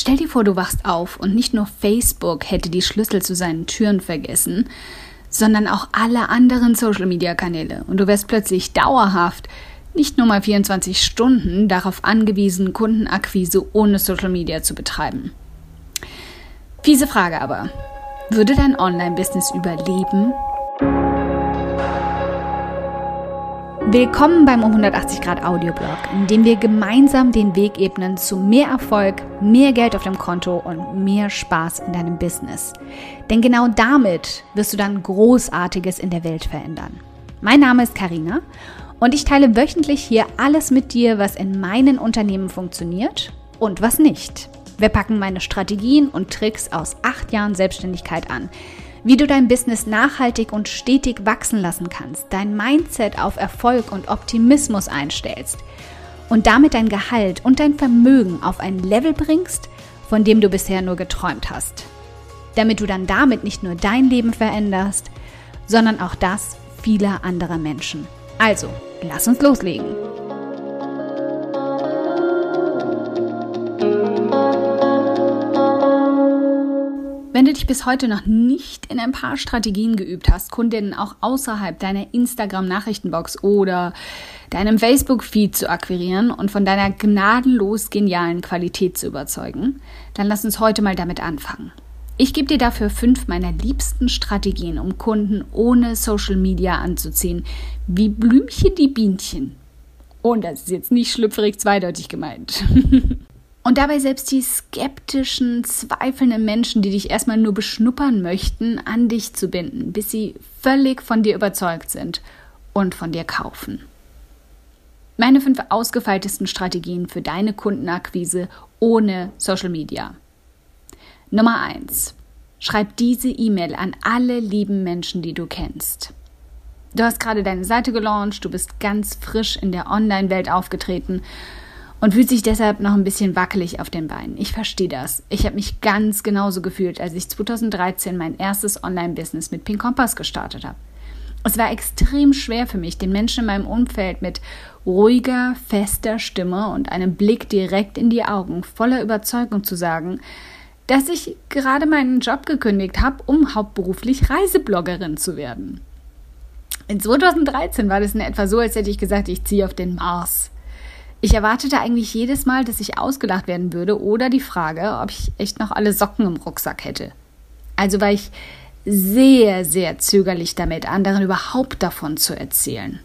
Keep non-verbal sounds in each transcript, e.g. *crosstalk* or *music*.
Stell dir vor, du wachst auf und nicht nur Facebook hätte die Schlüssel zu seinen Türen vergessen, sondern auch alle anderen Social-Media-Kanäle. Und du wärst plötzlich dauerhaft, nicht nur mal 24 Stunden, darauf angewiesen, Kundenakquise ohne Social-Media zu betreiben. Fiese Frage aber. Würde dein Online-Business überleben? Willkommen beim um 180 Grad Audioblog, in dem wir gemeinsam den Weg ebnen zu mehr Erfolg, mehr Geld auf dem Konto und mehr Spaß in deinem Business. Denn genau damit wirst du dann Großartiges in der Welt verändern. Mein Name ist Karina und ich teile wöchentlich hier alles mit dir, was in meinen Unternehmen funktioniert und was nicht. Wir packen meine Strategien und Tricks aus acht Jahren Selbstständigkeit an wie du dein Business nachhaltig und stetig wachsen lassen kannst, dein Mindset auf Erfolg und Optimismus einstellst und damit dein Gehalt und dein Vermögen auf ein Level bringst, von dem du bisher nur geträumt hast. Damit du dann damit nicht nur dein Leben veränderst, sondern auch das vieler anderer Menschen. Also, lass uns loslegen. Wenn du dich bis heute noch nicht in ein paar Strategien geübt hast, Kundinnen auch außerhalb deiner Instagram-Nachrichtenbox oder deinem Facebook-Feed zu akquirieren und von deiner gnadenlos genialen Qualität zu überzeugen, dann lass uns heute mal damit anfangen. Ich gebe dir dafür fünf meiner liebsten Strategien, um Kunden ohne Social Media anzuziehen, wie Blümchen die Bienchen. Und das ist jetzt nicht schlüpfrig zweideutig gemeint. *laughs* Und dabei selbst die skeptischen, zweifelnden Menschen, die dich erstmal nur beschnuppern möchten, an dich zu binden, bis sie völlig von dir überzeugt sind und von dir kaufen. Meine fünf ausgefeiltesten Strategien für deine Kundenakquise ohne Social Media. Nummer eins: Schreib diese E-Mail an alle lieben Menschen, die du kennst. Du hast gerade deine Seite gelauncht, du bist ganz frisch in der Online-Welt aufgetreten und fühlt sich deshalb noch ein bisschen wackelig auf den Beinen. Ich verstehe das. Ich habe mich ganz genauso gefühlt, als ich 2013 mein erstes Online-Business mit Pink Kompass gestartet habe. Es war extrem schwer für mich, den Menschen in meinem Umfeld mit ruhiger, fester Stimme und einem Blick direkt in die Augen voller Überzeugung zu sagen, dass ich gerade meinen Job gekündigt habe, um hauptberuflich Reisebloggerin zu werden. In 2013 war das in etwa so, als hätte ich gesagt, ich ziehe auf den Mars. Ich erwartete eigentlich jedes Mal, dass ich ausgelacht werden würde oder die Frage, ob ich echt noch alle Socken im Rucksack hätte. Also war ich sehr, sehr zögerlich damit, anderen überhaupt davon zu erzählen.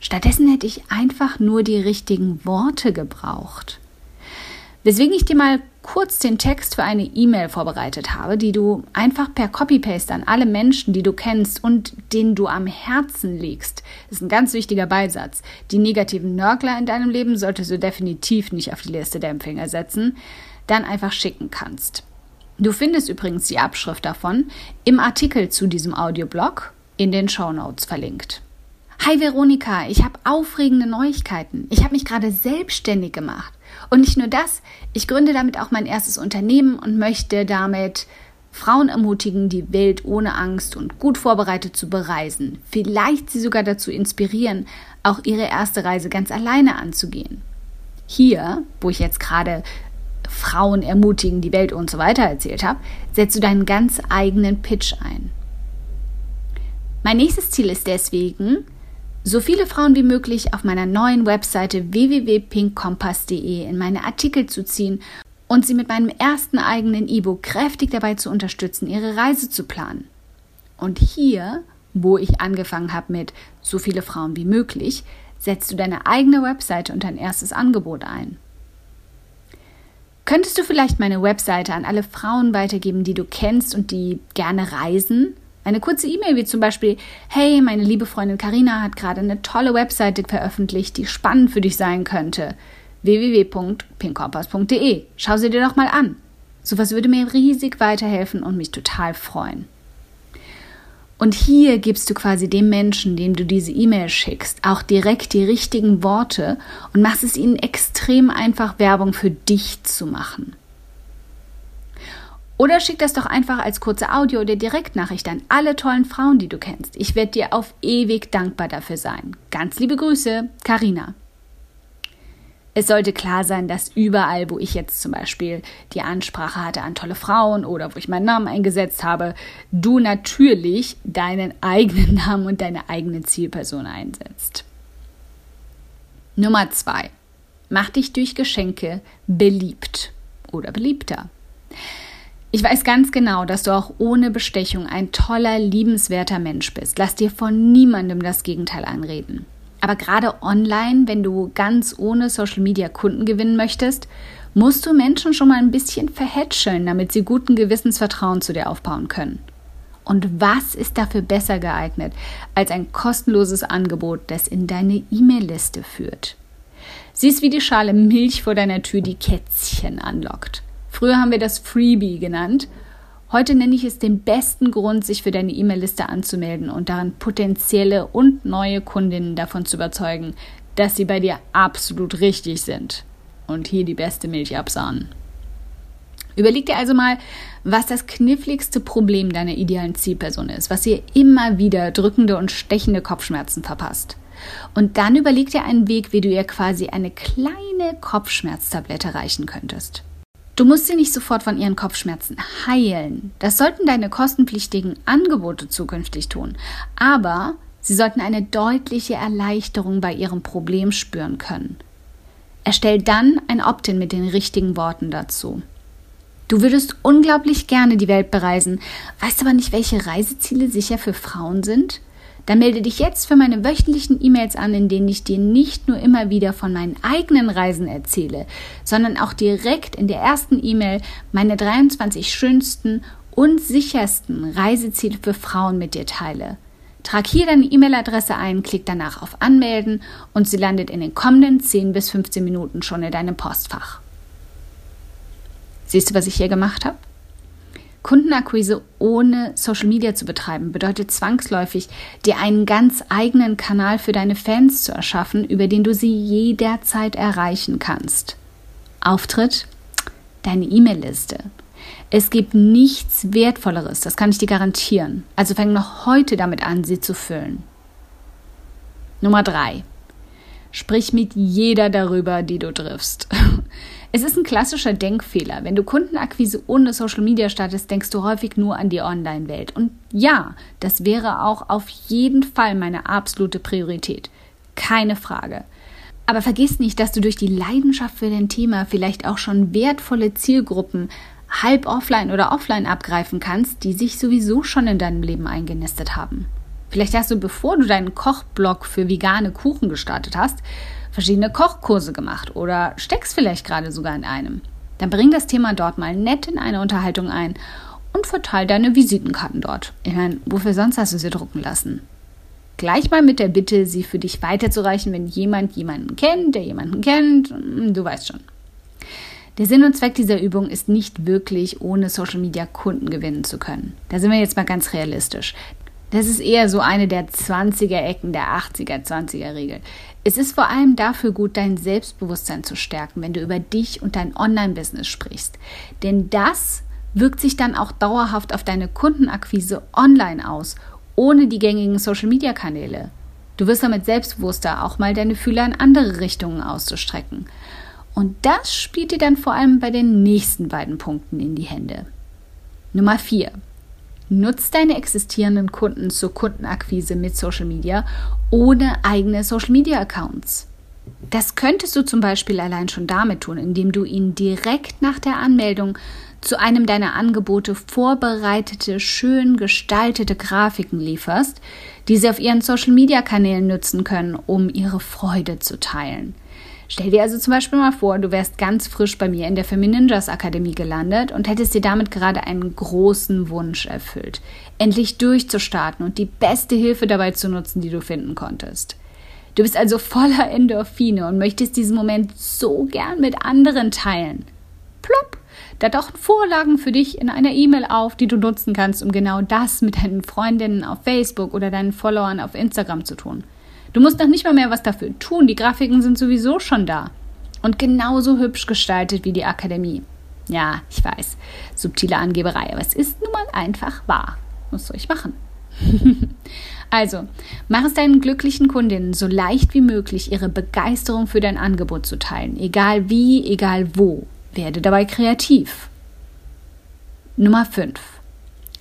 Stattdessen hätte ich einfach nur die richtigen Worte gebraucht. Weswegen ich dir mal kurz den Text für eine E-Mail vorbereitet habe, die du einfach per Copy-Paste an alle Menschen, die du kennst und denen du am Herzen liegst. Das ist ein ganz wichtiger Beisatz. Die negativen Nörgler in deinem Leben solltest du definitiv nicht auf die Liste der Empfänger setzen, dann einfach schicken kannst. Du findest übrigens die Abschrift davon im Artikel zu diesem Audioblog in den Show Notes verlinkt. Hi Veronika, ich habe aufregende Neuigkeiten. Ich habe mich gerade selbstständig gemacht. Und nicht nur das, ich gründe damit auch mein erstes Unternehmen und möchte damit Frauen ermutigen, die Welt ohne Angst und gut vorbereitet zu bereisen. Vielleicht sie sogar dazu inspirieren, auch ihre erste Reise ganz alleine anzugehen. Hier, wo ich jetzt gerade Frauen ermutigen, die Welt und so weiter erzählt habe, setzt du deinen ganz eigenen Pitch ein. Mein nächstes Ziel ist deswegen, so viele Frauen wie möglich auf meiner neuen Webseite www.pinkkompass.de in meine Artikel zu ziehen und sie mit meinem ersten eigenen E-Book kräftig dabei zu unterstützen, ihre Reise zu planen. Und hier, wo ich angefangen habe mit so viele Frauen wie möglich, setzt du deine eigene Webseite und dein erstes Angebot ein. Könntest du vielleicht meine Webseite an alle Frauen weitergeben, die du kennst und die gerne reisen? Eine kurze E-Mail wie zum Beispiel, hey, meine liebe Freundin Karina hat gerade eine tolle Webseite veröffentlicht, die spannend für dich sein könnte. www.pinkkompass.de. Schau sie dir doch mal an. Sowas würde mir riesig weiterhelfen und mich total freuen. Und hier gibst du quasi dem Menschen, dem du diese E-Mail schickst, auch direkt die richtigen Worte und machst es ihnen extrem einfach, Werbung für dich zu machen. Oder schick das doch einfach als kurze Audio oder Direktnachricht an alle tollen Frauen, die du kennst. Ich werde dir auf ewig dankbar dafür sein. Ganz liebe Grüße, Karina. Es sollte klar sein, dass überall, wo ich jetzt zum Beispiel die Ansprache hatte an tolle Frauen oder wo ich meinen Namen eingesetzt habe, du natürlich deinen eigenen *laughs* Namen und deine eigene Zielperson einsetzt. Nummer zwei. Mach dich durch Geschenke beliebt oder beliebter. Ich weiß ganz genau, dass du auch ohne Bestechung ein toller, liebenswerter Mensch bist. Lass dir von niemandem das Gegenteil einreden. Aber gerade online, wenn du ganz ohne Social Media Kunden gewinnen möchtest, musst du Menschen schon mal ein bisschen verhätscheln, damit sie guten Gewissens Vertrauen zu dir aufbauen können. Und was ist dafür besser geeignet als ein kostenloses Angebot, das in deine E-Mail-Liste führt? Sie ist wie die Schale Milch vor deiner Tür, die Kätzchen anlockt. Früher haben wir das Freebie genannt. Heute nenne ich es den besten Grund, sich für deine E-Mail-Liste anzumelden und daran potenzielle und neue Kundinnen davon zu überzeugen, dass sie bei dir absolut richtig sind und hier die beste Milch absahnen. Überleg dir also mal, was das kniffligste Problem deiner idealen Zielperson ist, was ihr immer wieder drückende und stechende Kopfschmerzen verpasst. Und dann überleg dir einen Weg, wie du ihr quasi eine kleine Kopfschmerztablette reichen könntest. Du musst sie nicht sofort von ihren Kopfschmerzen heilen. Das sollten deine kostenpflichtigen Angebote zukünftig tun. Aber sie sollten eine deutliche Erleichterung bei ihrem Problem spüren können. Erstell dann ein Opt-in mit den richtigen Worten dazu. Du würdest unglaublich gerne die Welt bereisen, weißt aber nicht, welche Reiseziele sicher für Frauen sind? Dann melde dich jetzt für meine wöchentlichen E-Mails an, in denen ich dir nicht nur immer wieder von meinen eigenen Reisen erzähle, sondern auch direkt in der ersten E-Mail meine 23 schönsten und sichersten Reiseziele für Frauen mit dir teile. Trag hier deine E-Mail-Adresse ein, klick danach auf Anmelden und sie landet in den kommenden 10 bis 15 Minuten schon in deinem Postfach. Siehst du, was ich hier gemacht habe? Kundenakquise ohne Social Media zu betreiben bedeutet zwangsläufig, dir einen ganz eigenen Kanal für deine Fans zu erschaffen, über den du sie jederzeit erreichen kannst. Auftritt, deine E-Mail-Liste. Es gibt nichts Wertvolleres, das kann ich dir garantieren. Also fang noch heute damit an, sie zu füllen. Nummer drei. Sprich mit jeder darüber, die du triffst. *laughs* Es ist ein klassischer Denkfehler. Wenn du Kundenakquise ohne Social Media startest, denkst du häufig nur an die Online-Welt. Und ja, das wäre auch auf jeden Fall meine absolute Priorität. Keine Frage. Aber vergiss nicht, dass du durch die Leidenschaft für dein Thema vielleicht auch schon wertvolle Zielgruppen halb offline oder offline abgreifen kannst, die sich sowieso schon in deinem Leben eingenistet haben. Vielleicht hast du, bevor du deinen Kochblog für vegane Kuchen gestartet hast, verschiedene Kochkurse gemacht oder steckst vielleicht gerade sogar in einem. Dann bring das Thema dort mal nett in eine Unterhaltung ein und verteil deine Visitenkarten dort. Ich meine, wofür sonst hast du sie drucken lassen? Gleich mal mit der Bitte, sie für dich weiterzureichen, wenn jemand jemanden kennt, der jemanden kennt. Du weißt schon. Der Sinn und Zweck dieser Übung ist nicht wirklich, ohne Social Media Kunden gewinnen zu können. Da sind wir jetzt mal ganz realistisch. Das ist eher so eine der 20er Ecken der 80er, 20er Regel. Es ist vor allem dafür gut, dein Selbstbewusstsein zu stärken, wenn du über dich und dein Online-Business sprichst. Denn das wirkt sich dann auch dauerhaft auf deine Kundenakquise online aus, ohne die gängigen Social-Media-Kanäle. Du wirst damit selbstbewusster, auch mal deine Fühler in andere Richtungen auszustrecken. Und das spielt dir dann vor allem bei den nächsten beiden Punkten in die Hände. Nummer 4. Nutz deine existierenden Kunden zur Kundenakquise mit Social Media ohne eigene Social Media Accounts. Das könntest du zum Beispiel allein schon damit tun, indem du ihnen direkt nach der Anmeldung zu einem deiner Angebote vorbereitete, schön gestaltete Grafiken lieferst, die sie auf ihren Social Media Kanälen nutzen können, um ihre Freude zu teilen. Stell dir also zum Beispiel mal vor, du wärst ganz frisch bei mir in der Femininjas Akademie gelandet und hättest dir damit gerade einen großen Wunsch erfüllt, endlich durchzustarten und die beste Hilfe dabei zu nutzen, die du finden konntest. Du bist also voller Endorphine und möchtest diesen Moment so gern mit anderen teilen. Plopp! Da tauchen Vorlagen für dich in einer E-Mail auf, die du nutzen kannst, um genau das mit deinen Freundinnen auf Facebook oder deinen Followern auf Instagram zu tun. Du musst noch nicht mal mehr was dafür tun. Die Grafiken sind sowieso schon da. Und genauso hübsch gestaltet wie die Akademie. Ja, ich weiß, subtile Angeberei, aber es ist nun mal einfach wahr. Was soll ich machen? *laughs* also, mach es deinen glücklichen Kundinnen so leicht wie möglich, ihre Begeisterung für dein Angebot zu teilen, egal wie, egal wo. Werde dabei kreativ. Nummer 5.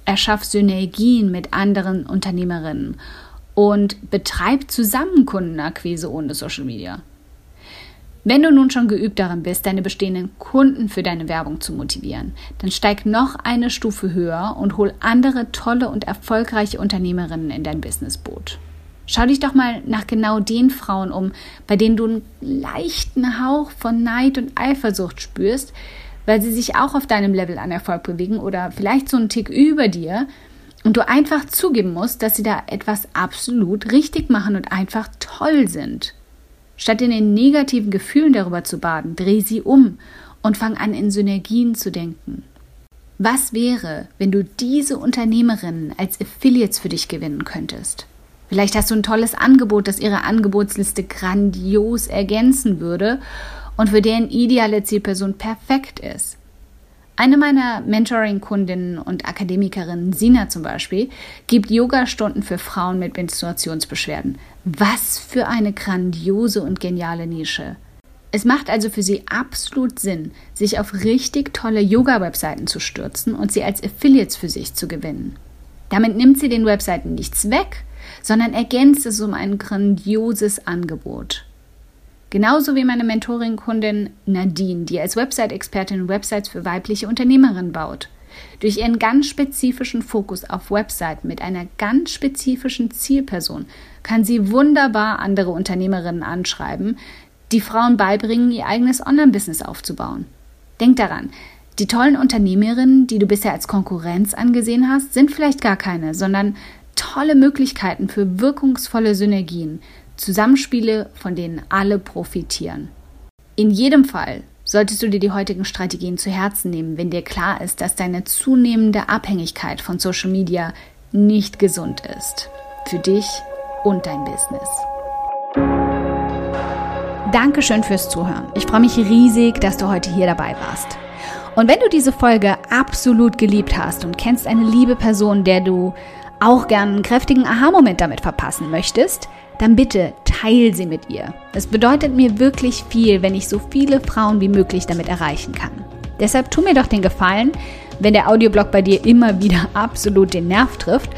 Erschaff Synergien mit anderen Unternehmerinnen und betreib zusammen Kundenakquise ohne Social Media. Wenn du nun schon geübt darin bist, deine bestehenden Kunden für deine Werbung zu motivieren, dann steig noch eine Stufe höher und hol andere tolle und erfolgreiche Unternehmerinnen in dein Businessboot. Schau dich doch mal nach genau den Frauen um, bei denen du einen leichten Hauch von Neid und Eifersucht spürst, weil sie sich auch auf deinem Level an Erfolg bewegen oder vielleicht so einen Tick über dir und du einfach zugeben musst, dass sie da etwas absolut richtig machen und einfach toll sind. Statt in den negativen Gefühlen darüber zu baden, dreh sie um und fang an, in Synergien zu denken. Was wäre, wenn du diese Unternehmerinnen als Affiliates für dich gewinnen könntest? Vielleicht hast du ein tolles Angebot, das ihre Angebotsliste grandios ergänzen würde und für deren ideale Zielperson perfekt ist. Eine meiner Mentoring-Kundinnen und Akademikerinnen, Sina zum Beispiel, gibt Yoga-Stunden für Frauen mit Menstruationsbeschwerden. Was für eine grandiose und geniale Nische. Es macht also für sie absolut Sinn, sich auf richtig tolle Yoga-Webseiten zu stürzen und sie als Affiliates für sich zu gewinnen. Damit nimmt sie den Webseiten nichts weg, sondern ergänzt es um ein grandioses Angebot. Genauso wie meine Mentoring-Kundin Nadine, die als Website-Expertin Websites für weibliche Unternehmerinnen baut. Durch ihren ganz spezifischen Fokus auf Webseiten mit einer ganz spezifischen Zielperson kann sie wunderbar andere Unternehmerinnen anschreiben, die Frauen beibringen, ihr eigenes Online-Business aufzubauen. Denk daran, die tollen Unternehmerinnen, die du bisher als Konkurrenz angesehen hast, sind vielleicht gar keine, sondern tolle Möglichkeiten für wirkungsvolle Synergien, Zusammenspiele, von denen alle profitieren. In jedem Fall solltest du dir die heutigen Strategien zu Herzen nehmen, wenn dir klar ist, dass deine zunehmende Abhängigkeit von Social Media nicht gesund ist. Für dich und dein Business. Dankeschön fürs Zuhören. Ich freue mich riesig, dass du heute hier dabei warst. Und wenn du diese Folge absolut geliebt hast und kennst eine liebe Person, der du auch gern einen kräftigen Aha-Moment damit verpassen möchtest, dann bitte teil sie mit ihr. Es bedeutet mir wirklich viel, wenn ich so viele Frauen wie möglich damit erreichen kann. Deshalb tu mir doch den Gefallen, wenn der Audioblog bei dir immer wieder *laughs* absolut den Nerv trifft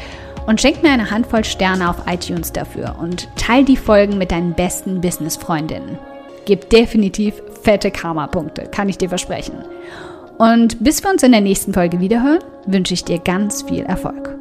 und schenk mir eine Handvoll Sterne auf iTunes dafür und teil die Folgen mit deinen besten Business-Freundinnen. Gib definitiv fette Karma-Punkte, kann ich dir versprechen. Und bis wir uns in der nächsten Folge wiederhören, wünsche ich dir ganz viel Erfolg.